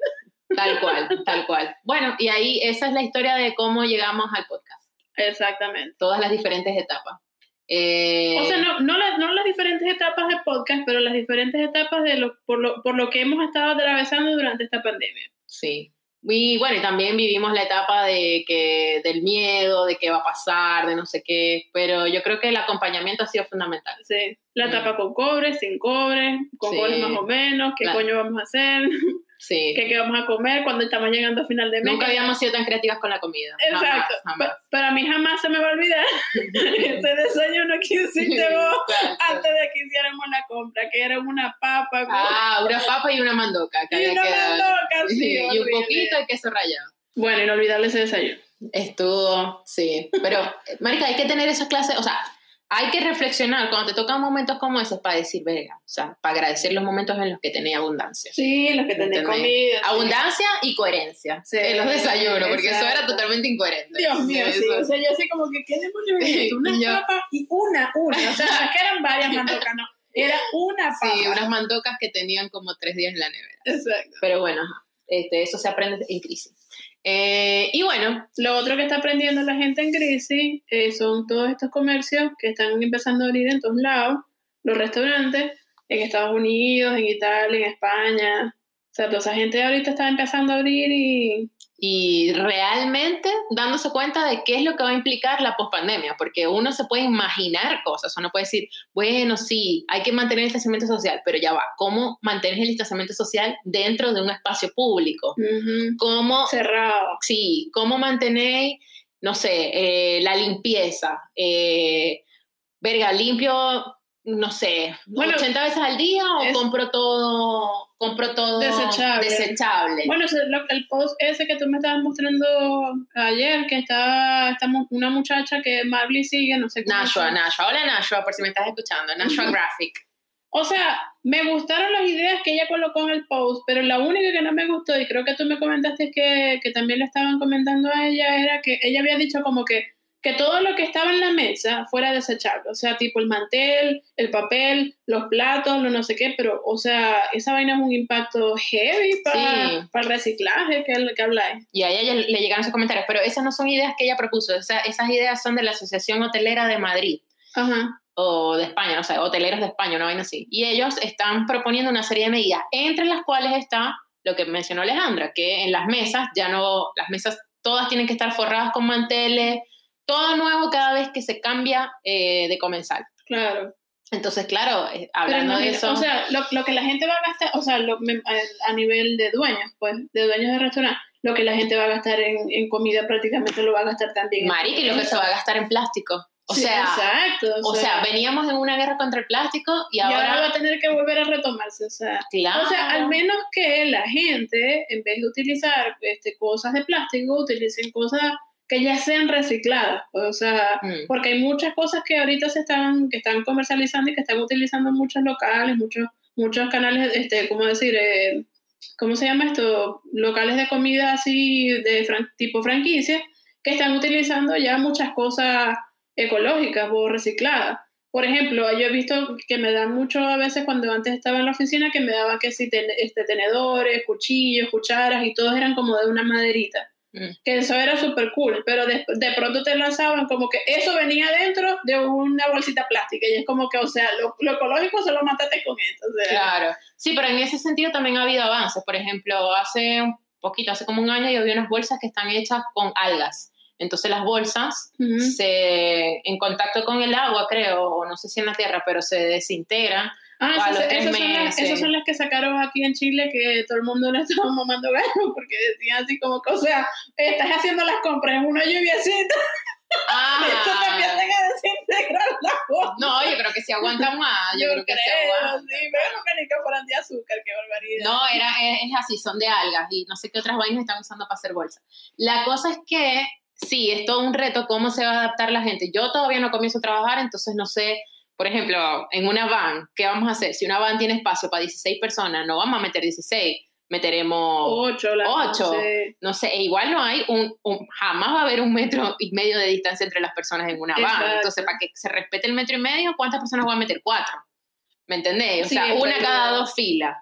Tal cual, tal cual. Bueno, y ahí esa es la historia de cómo llegamos al podcast. Exactamente. Todas las diferentes etapas. Eh, O sea, no, no, las, no las diferentes etapas de podcast, pero las diferentes etapas de lo, por, lo, por lo que hemos estado atravesando durante esta pandemia. Sí. Y bueno, y también vivimos la etapa de que, del miedo, de qué va a pasar, de no sé qué, pero yo creo que el acompañamiento ha sido fundamental. Sí. La Mm. etapa con cobre, sin cobre, con Sí. cobre más o menos, qué coño vamos a hacer, Sí. qué, qué vamos a comer cuando estamos llegando a final de mes. Nunca habíamos sido tan creativas con la comida. Exacto. Jamás, jamás. Pe- Pero a mí jamás se me va a olvidar ese desayuno que hiciste vos antes de que hiciéramos la compra, que era una papa con- Ah, una papa y una mandoca. Que y una quedado. mandoca, sí, Sí, y un poquito de queso rallado. Bueno, inolvidable ese desayuno. Estuvo, sí. Pero, Marica, hay que tener esa clase, o sea, hay que reflexionar cuando te tocan momentos como esos para decir, verga, o sea, para agradecer los momentos en los que tenía abundancia. Sí, los que tenés comida. sí. Abundancia y coherencia Sí, en los desayunos, porque eso era exacto. totalmente incoherente. Dios mío, sí. O sea, yo así como que, ¿qué demonios es esto? Una Yo- papa y una, una. O sea, no es que eran varias mandocas, no. Era una papa. Sí, unas mandocas que tenían como tres días en la nevera. Exacto. Pero bueno, este, eso se aprende en crisis. Eh, y bueno, Lo otro que está aprendiendo la gente en crisis eh, son todos estos comercios que están empezando a abrir en todos lados, los restaurantes, en Estados Unidos, en Italia, en España. O sea, toda esa gente ahorita está empezando a abrir y... y realmente dándose cuenta de qué es lo que va a implicar la pospandemia, porque uno se puede imaginar cosas, uno puede decir, bueno, sí, hay que mantener el distanciamiento social, pero ya va, ¿cómo mantener el distanciamiento social dentro de un espacio público? ¿Cómo, cerrado. sí, cómo mantener, no sé, eh, la limpieza? Eh, verga, limpio, no sé, Bueno, 80 veces al día o es- compro todo, compro todo Desechable. desechable? Bueno, el post ese que tú me estabas mostrando ayer, que está, está una muchacha que Marley sigue, no sé cómo Nashua. Nashua. Hola Nashua, por si me estás escuchando. Nashua Graphic. O sea, me gustaron las ideas que ella colocó en el post, pero la única que no me gustó, y creo que tú me comentaste que, que también le estaban comentando a ella, era que ella había dicho como que, que todo lo que estaba en la mesa fuera desechable. O sea, tipo el mantel, el papel, los platos, lo no sé qué, pero, o sea, esa vaina es un impacto heavy para, Sí. para el reciclaje que, que habláis. Y a ella le llegaron sus comentarios, pero esas no son ideas que ella propuso. Esa- esas ideas son de la Asociación Hotelera de Madrid Ajá. o de España, no sé, hoteleros de España, una vaina así. Y ellos están proponiendo una serie de medidas, entre las cuales está lo que mencionó Alejandra, que en las mesas ya no, las mesas todas tienen que estar forradas con manteles, todo nuevo cada vez que se cambia eh, de comensal. Claro. Entonces, claro, eh, hablando de eso... O sea, lo, lo que la gente va a gastar, o sea, lo- a, a nivel de dueños, pues, de dueños de restaurante, lo que la gente va a gastar en, en comida prácticamente lo va a gastar también. Marica, y lo que se va a gastar en plástico. O Sí, sea, exacto. o sea, veníamos en una guerra contra el plástico y y ahora, ahora, va a tener que volver a retomarse, o sea. claro, O sea, al menos que la gente, en vez de utilizar este, cosas de plástico, utilicen cosas que ya sean recicladas. O sea, Mm. porque hay muchas cosas que ahorita se están, que están comercializando y que están utilizando muchos locales, muchos, muchos canales, este, ¿cómo decir? Eh, ¿Cómo se llama esto? Locales de comida así, de fran- tipo franquicia, que están utilizando ya muchas cosas ecológicas o recicladas. Por ejemplo, yo he visto que me dan mucho a veces cuando antes estaba en la oficina, que me daban que sí, ten- este, tenedores, cuchillos, cucharas y todos eran como de una maderita. Mm. Que eso era súper cool, pero de, de pronto te lanzaban como que eso venía dentro de una bolsita plástica y es como que, o sea, lo, lo ecológico se lo mataste con esto. O sea, claro. Sí, pero en ese sentido también ha habido avances. Por ejemplo, hace un poquito, hace como un año, yo vi unas bolsas que están hechas con algas. Entonces las bolsas Ujú. se, en contacto con el agua, creo, o no sé si en la tierra, pero se desintegran. Ah, esas, son las, meses. esas son las que sacaron aquí en Chile que todo el mundo le estaba mamando gallo porque decían así como que, o sea, estás haciendo las compras en una lluviacita, Ah, eso te a desintegrar cosas. no, yo creo que sí aguanta más. Yo, creo que sí aguanta. sí, que ni que fueran de azúcar, qué barbaridad. No, era, es, es así, son de algas y no sé qué otras vainas están usando para hacer bolsas. La cosa es que sí, es todo un reto cómo se va a adaptar la gente. Yo todavía no comienzo a trabajar, entonces no sé, por ejemplo, en una van, ¿qué vamos a hacer? Si una van tiene espacio para 16 personas, no vamos a meter 16, meteremos, Ocho, la Ocho. sí. no sé, e igual no hay un, un- jamás va a haber un metro y medio de distancia entre las personas en una van. Exacto. Entonces, para que se respete el metro y medio, ¿cuántas personas van a meter? Cuatro. ¿Me entendés? O Sí, sea, una cada dos filas.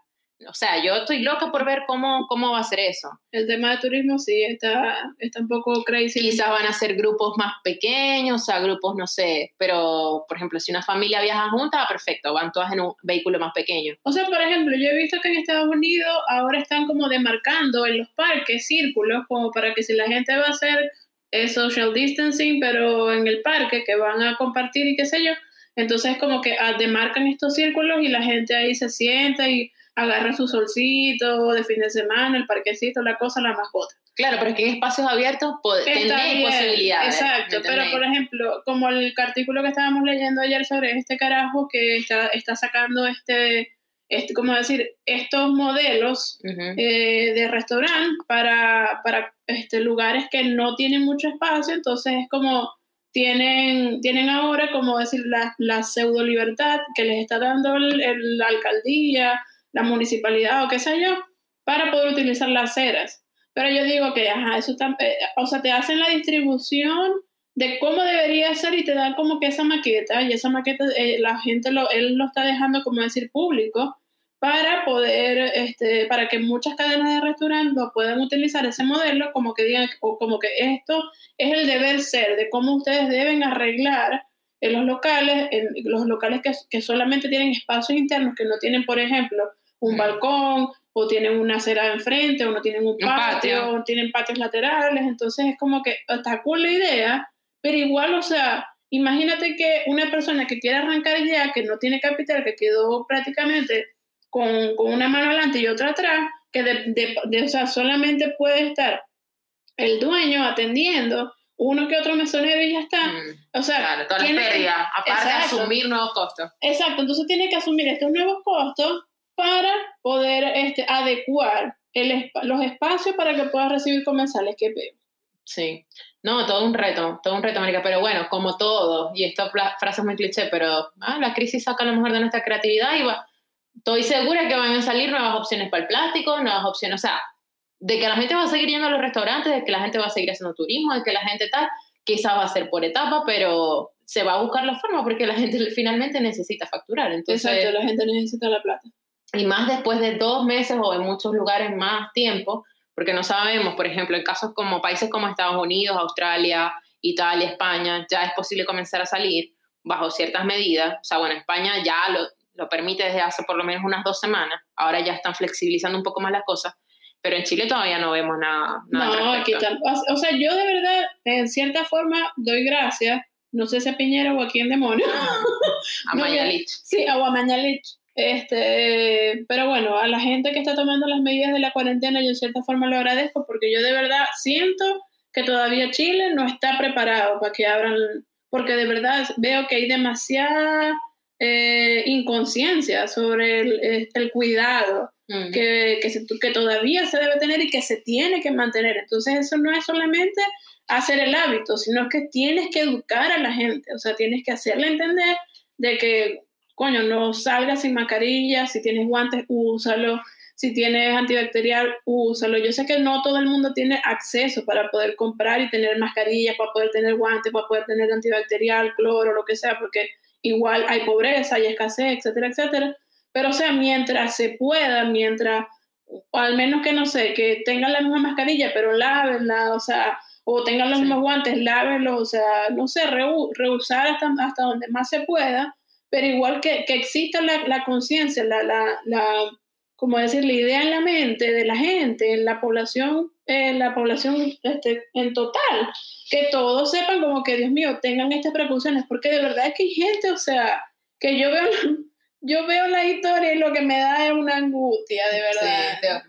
O sea, yo estoy loca por ver cómo, cómo va a ser eso. El tema de turismo sí está, está un poco crazy. Quizás van a ser grupos más pequeños, o sea, grupos, no sé, pero, por ejemplo, si una familia viaja junta, perfecto, van todas en un vehículo más pequeño. O sea, por ejemplo, yo he visto que en Estados Unidos ahora están como demarcando en los parques círculos como para que si la gente va a hacer eh, social distancing, pero en el parque que van a compartir y qué sé yo, entonces como que ah, demarcan estos círculos y la gente ahí se sienta y agarra su solcito de fin de semana, el parquecito, la cosa, la mascota. Claro, pero es que en espacios abiertos tenéis posibilidades. Exacto, ¿me pero por ejemplo, como el artículo que estábamos leyendo ayer sobre este carajo que está, está sacando este, este, ¿cómo decir? Estos modelos eh, de restaurante para, para este, lugares que no tienen mucho espacio, entonces es como, tienen, tienen ahora, como decir, la, la pseudo libertad que les está dando el, la alcaldía, la municipalidad o qué sé yo, para poder utilizar las aceras. Pero yo digo que, ajá, eso está, eh, o sea, te hacen la distribución de cómo debería ser y te dan como que esa maqueta, y esa maqueta eh, la gente lo, él lo está dejando como decir público, para poder, este, para que muchas cadenas de restaurantes puedan utilizar ese modelo, como que digan, o como que esto es el deber ser, de cómo ustedes deben arreglar en los locales, en los locales que, que solamente tienen espacios internos, que no tienen, por ejemplo, un balcón, o tienen una acera enfrente, o no tienen un patio, o tienen patios laterales, entonces es como que está cool la idea, pero igual, o sea, imagínate que una persona que quiere arrancar ya, que no tiene capital, que quedó prácticamente con, con una mano adelante y otra atrás, que de, de, o sea, solamente puede estar el dueño atendiendo uno que otro mesonero y ya está. Mm, o sea, claro, toda la pérdida, aparte de asumir nuevos costos. Exacto, entonces tiene que asumir estos nuevos costos para poder este, adecuar el, los espacios para que pueda recibir comensales que veo. Sí, no, todo un reto, todo un reto, América, pero bueno, como todo, y esta frase es muy cliché, pero ah, la crisis saca lo mejor de nuestra creatividad y va, estoy segura que van a salir nuevas opciones para el plástico, nuevas opciones, o sea, de que la gente va a seguir yendo a los restaurantes, de que la gente va a seguir haciendo turismo, de que la gente tal, quizás va a ser por etapa, pero se va a buscar la forma porque la gente finalmente necesita facturar. Entonces, Exacto, la gente necesita la plata. Y más después de dos meses o en muchos lugares más tiempo, porque no sabemos, por ejemplo, en casos como países como Estados Unidos, Australia, Italia, España, ya es posible comenzar a salir bajo ciertas medidas. O sea, bueno, España ya lo, lo permite desde hace por lo menos unas dos semanas, ahora ya están flexibilizando un poco más las cosas, pero en Chile todavía no vemos nada. no, aquí O sea, yo de verdad, en cierta forma, doy gracias, no sé si a Piñera o a quién demonio. a Mañalich. Sí, a Mañalich. Este, pero bueno, a la gente que está tomando las medidas de la cuarentena, yo en cierta forma lo agradezco porque yo de verdad siento que todavía Chile no está preparado para que abran, porque de verdad veo que hay demasiada eh, inconsciencia sobre el, el cuidado que, que, que todavía se debe tener y que se tiene que mantener. Entonces eso no es solamente hacer el hábito, sino que tienes que educar a la gente, o sea, tienes que hacerle entender de que coño, no salgas sin mascarilla, si tienes guantes, úsalo, si tienes antibacterial, úsalo. Yo sé que no todo el mundo tiene acceso para poder comprar y tener mascarillas, para poder tener guantes, para poder tener antibacterial, cloro, lo que sea, porque igual hay pobreza, hay escasez, etcétera, etcétera. Pero, o sea, mientras se pueda, mientras, o al menos que no sé, que tengan la misma mascarilla, pero lávenla, o sea, o tengan los mismos guantes, lávenlos, o sea, no sé, reusar hasta, hasta donde más se pueda pero igual que, que exista la, la conciencia, la, la, la, como decir, la idea en la mente de la gente, en la población, en la población este, en total, que todos sepan como que, Dios mío, tengan estas precauciones, porque de verdad es que hay gente, o sea, que yo veo, yo veo la historia y lo que me da es una angustia, de verdad.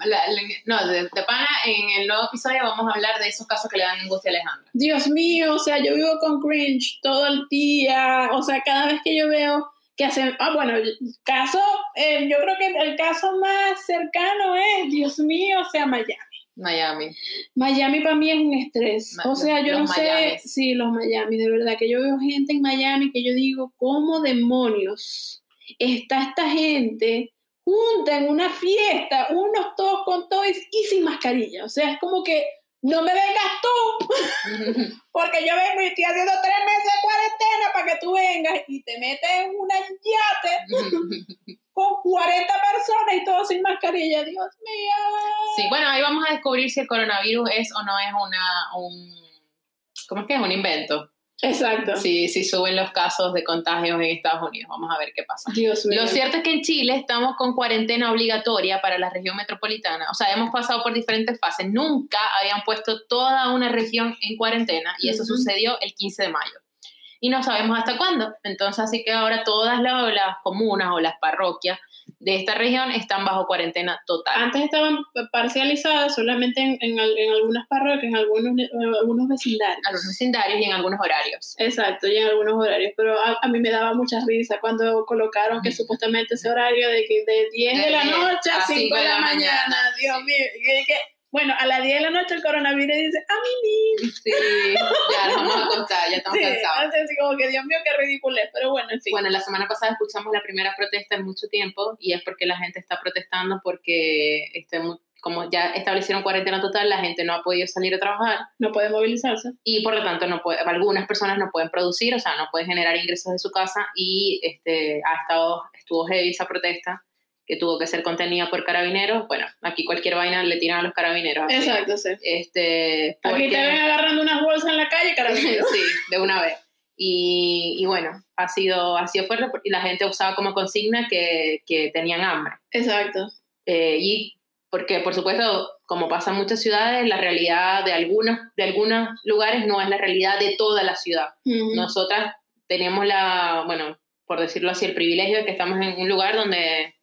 no, de, pana, en el nuevo episodio vamos a hablar de esos casos que le dan angustia a Alejandra. Dios mío, o sea, yo vivo con cringe todo el día, o sea, cada vez que yo veo que hacen, ah, bueno, el caso, eh, yo creo que el caso más cercano es, Dios mío, o sea, Miami. Miami. Miami para mí es un estrés. o sea, yo no sé, sí, los Miami, de verdad, que yo veo gente en Miami que yo digo, ¿cómo demonios? Está esta gente junta en una fiesta, unos todos con toys y sin mascarilla. O sea, es como que no me vengas tú, porque yo vengo y estoy haciendo tres meses de cuarentena para que tú vengas y te metes en una yate con 40 personas y todos sin mascarilla. Dios mío. Sí, bueno, ahí vamos a descubrir si el coronavirus es o no es una, un, ¿cómo es que es? Un invento. Exacto. Sí, sí suben los casos de contagios en Estados Unidos. Vamos a ver qué pasa. Dios mío. Lo cierto es que en Chile estamos con cuarentena obligatoria para la región metropolitana. O sea, hemos pasado por diferentes fases. Nunca habían puesto toda una región en cuarentena y eso sucedió el 15 de mayo. Y no sabemos hasta cuándo. Entonces, así que ahora todas las comunas o las parroquias de esta región están bajo cuarentena total. Antes estaban parcializadas solamente en, en, algunas parroquias, en algunos, algunos vecindarios. Algunos vecindarios y en algunos horarios. Exacto, y en algunos horarios. Pero a, mí me daba mucha risa cuando colocaron que supuestamente ese horario de, de 10 de, la noche a 5 de la, mañana. Dios mío. Y que, Bueno, a las 10 de la noche el coronavirus dice, a mí Sí, ya nos vamos a contar, ya estamos Sí, cansados. así como que Dios mío, qué ridículo es, pero bueno, en fin. Bueno, la semana pasada escuchamos la primera protesta en mucho tiempo y es porque la gente está protestando porque este, como ya establecieron cuarentena total, la gente no ha podido salir a trabajar no puede movilizarse. y por lo tanto no puede, algunas personas no pueden producir, o sea, no pueden generar ingresos de su casa y este, ha estado, estuvo heavy esa protesta que tuvo que ser contenida por carabineros. Bueno, aquí cualquier vaina le tiran a los carabineros. así. Exacto, sí. Este, Aquí porque- te ven agarrando unas bolsas en la calle, carabinero. sí, de una vez. Y, y bueno, ha sido, ha sido fuerte porque la gente usaba como consigna que, que tenían hambre. Exacto. Eh, y porque, por supuesto, como pasa en muchas ciudades, la realidad de algunos, de algunos lugares no es la realidad de toda la ciudad. Ujú. Nosotras tenemos la, bueno, por decirlo así, el privilegio de que estamos en un lugar donde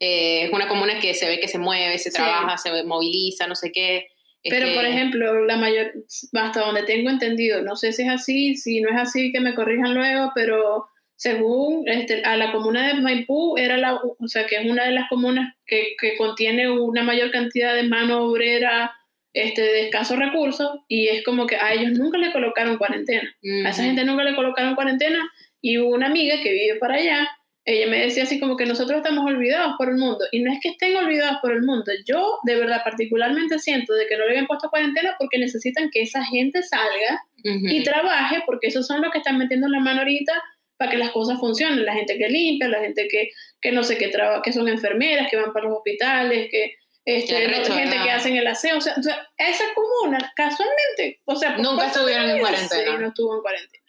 eh, es una comuna que se ve que se mueve, se Sí. trabaja, se moviliza, no sé qué. Pero, Este, por ejemplo, la mayor, hasta donde tengo entendido, no sé si es así, si no es así, que me corrijan luego, pero según este, a la comuna de Maipú, era la, o sea, que es una de las comunas que, que contiene una mayor cantidad de mano obrera este, de escasos recursos, y es como que a ellos nunca le colocaron cuarentena. A esa gente nunca le colocaron cuarentena, y una amiga que vive para allá, ella me decía así como que nosotros estamos olvidados por el mundo. Y no es que estén olvidados por el mundo. Yo de verdad particularmente siento de que no le habían puesto cuarentena porque necesitan que esa gente salga y trabaje porque esos son los que están metiendo la mano ahorita para que las cosas funcionen. La gente que limpia, la gente que, que no sé qué trabaja, que son enfermeras, que van para los hospitales, que... Este, gente que hacen el aseo, o sea, o sea, esa comuna casualmente, o sea, Nunca estuvieron en cuarentena. Sí, no estuvo en cuarentena.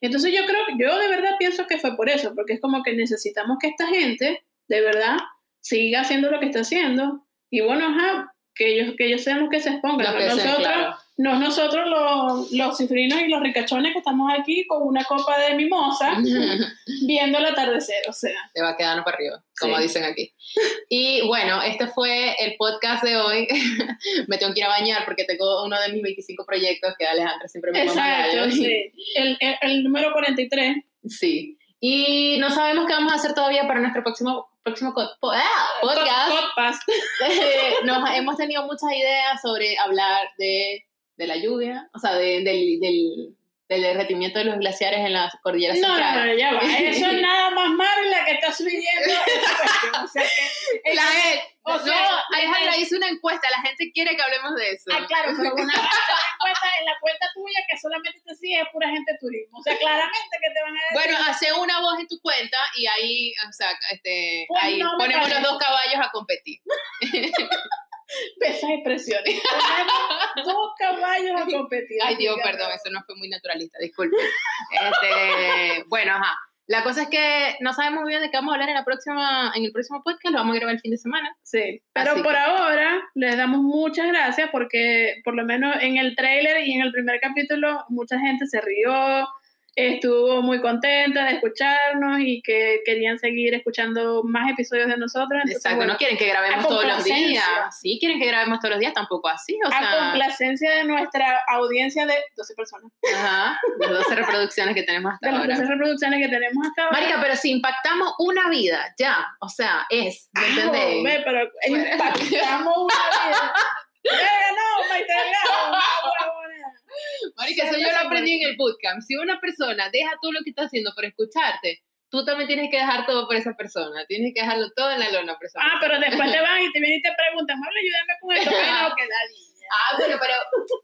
Entonces yo creo, yo de verdad pienso que fue por eso, porque es como que necesitamos que esta gente, de verdad, siga haciendo lo que está haciendo. Y bueno, ajá, que ellos, que ellos sean los que se expongan. No nosotros, claro. No nosotros los, los cifrinos y los ricachones que estamos aquí con una copa de mimosa viendo el atardecer, o sea. Te va quedando para arriba, como Sí. dicen aquí. Y bueno, este fue el podcast de hoy. me tengo que ir a bañar porque tengo uno de mis 25 proyectos que Alejandra siempre me Exacto, sí. El, el, el número 43. Sí. Y no sabemos qué vamos a hacer todavía para nuestro próximo, próximo po- ah, podcast. Podcast. Eh, nos hemos tenido muchas ideas sobre hablar de, de la lluvia, o sea, de- del, del, del derretimiento de los glaciares en las cordilleras No, no, centrales. no, ya va. Eso es nada más Marla que está subiendo. O sea que. La E. O no, sea, Alejandra hizo una encuesta, la gente quiere que hablemos de eso. Ah, claro, pero una cuenta, en la cuenta tuya que solamente te sigue es pura gente de turismo. O sea, claramente que te van a decir. Bueno, hace una voz en tu cuenta y ahí, o sea, este, Pues ahí no ponemos los parece. dos caballos a competir. Pesas expresiones. Tenemos caballos a competir. Ay, Dios, perdón, eso no fue muy naturalista, disculpe. Este, bueno, ajá. La cosa es que no sabemos muy bien de qué vamos a hablar en, la próxima, en el próximo podcast, lo vamos a grabar el fin de semana. Sí, pero Así por que- ahora les damos muchas gracias porque por lo menos en el trailer y en el primer capítulo mucha gente se rió, estuvo muy contenta de escucharnos y que querían seguir escuchando más episodios de nosotros. Entonces, Exacto, bueno, no quieren que grabemos todos los días. Sí, quieren que grabemos todos los días, tampoco así, o a sea, complacencia de nuestra audiencia de 12 personas, ajá, las 12 reproducciones que tenemos hasta de las ahora. 12 reproducciones que tenemos hasta ahora. Marica, pero si impactamos una vida, ya, o sea, es, ¿me Ah, entendéis? ve, pero impactamos una vida. Venga, no, Maite no. Marica, eso yo lo aprendí en el bootcamp. Si una persona deja todo lo que está haciendo por escucharte, tú también tienes que dejar todo por esa persona. Tienes que dejarlo todo en la lona por esa Ah, persona. pero después te van y te vienen y te preguntan, Mabel, ayúdame con esto. Ay, no, que niña. Ah, bueno, pero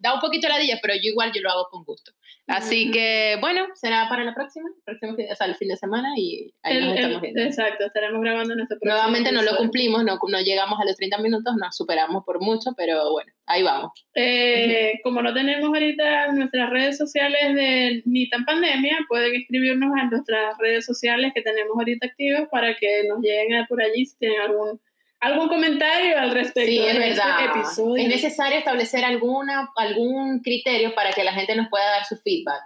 da un poquito la dilla, pero yo igual yo lo hago con gusto. Así que, bueno, será para la próxima, próximo fin- o sea, el fin de semana y ahí El- nos el- estamos viendo. exacto, estaremos grabando nuestro próximo Nuevamente no lo cumplimos, no, no llegamos a los 30 minutos, nos superamos por mucho, pero bueno, ahí vamos. Eh, como no tenemos ahorita nuestras redes sociales de Ni tan pandemia, pueden escribirnos en nuestras redes sociales que tenemos ahorita activas para que nos lleguen a por allí si tienen algún, algún comentario al respecto Sí, es de este verdad. episodio. Es necesario establecer alguna, algún criterio para que la gente nos pueda dar su feedback.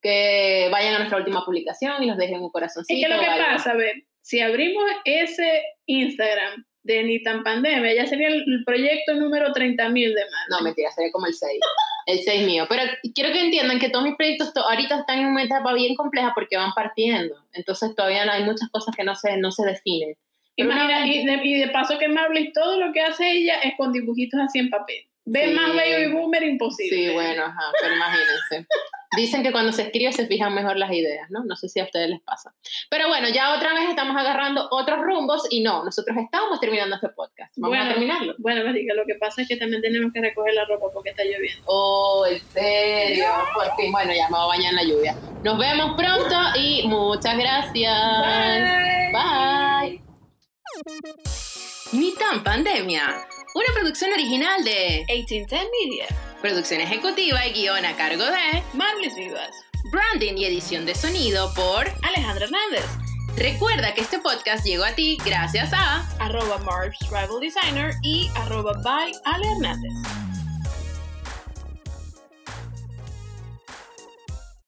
Que vayan a nuestra última publicación y nos dejen un corazoncito. Es que lo que pasa, a ver, si abrimos ese Instagram de Ni tan pandemia, ya sería el proyecto número 30.000 de más. No, mentira, sería como el 6. El 6 mío. Pero quiero que entiendan que todos mis proyectos to- ahorita están en una etapa bien compleja porque van partiendo. Entonces todavía no hay muchas cosas que no se, no se definen. Imagina, y de, y de paso que me hables, todo lo que hace ella es con dibujitos así en papel. Ve Sí. más baby boomer imposible. Sí, bueno, ajá, pero imagínense. Dicen que cuando se escribe se fijan mejor las ideas, ¿no? No sé si a ustedes les pasa. Pero bueno, ya otra vez estamos agarrando otros rumbos y no, nosotros estábamos terminando este podcast. Vamos Bueno. a terminarlo. Bueno, marica, lo que pasa es que también tenemos que recoger la ropa porque está lloviendo. Oh, en serio, por fin. Bueno, ya me voy a bañar en la lluvia. Nos vemos pronto y muchas gracias. Bye. Ni tan pandemia. Una producción original de 1810 Media. producción ejecutiva y guion a cargo de Marlis Vivas. branding y edición de sonido por Alejandra Hernández. Recuerda que este podcast llegó a ti gracias a Arroba Marbs Rival Designer y arroba by Ale Hernández.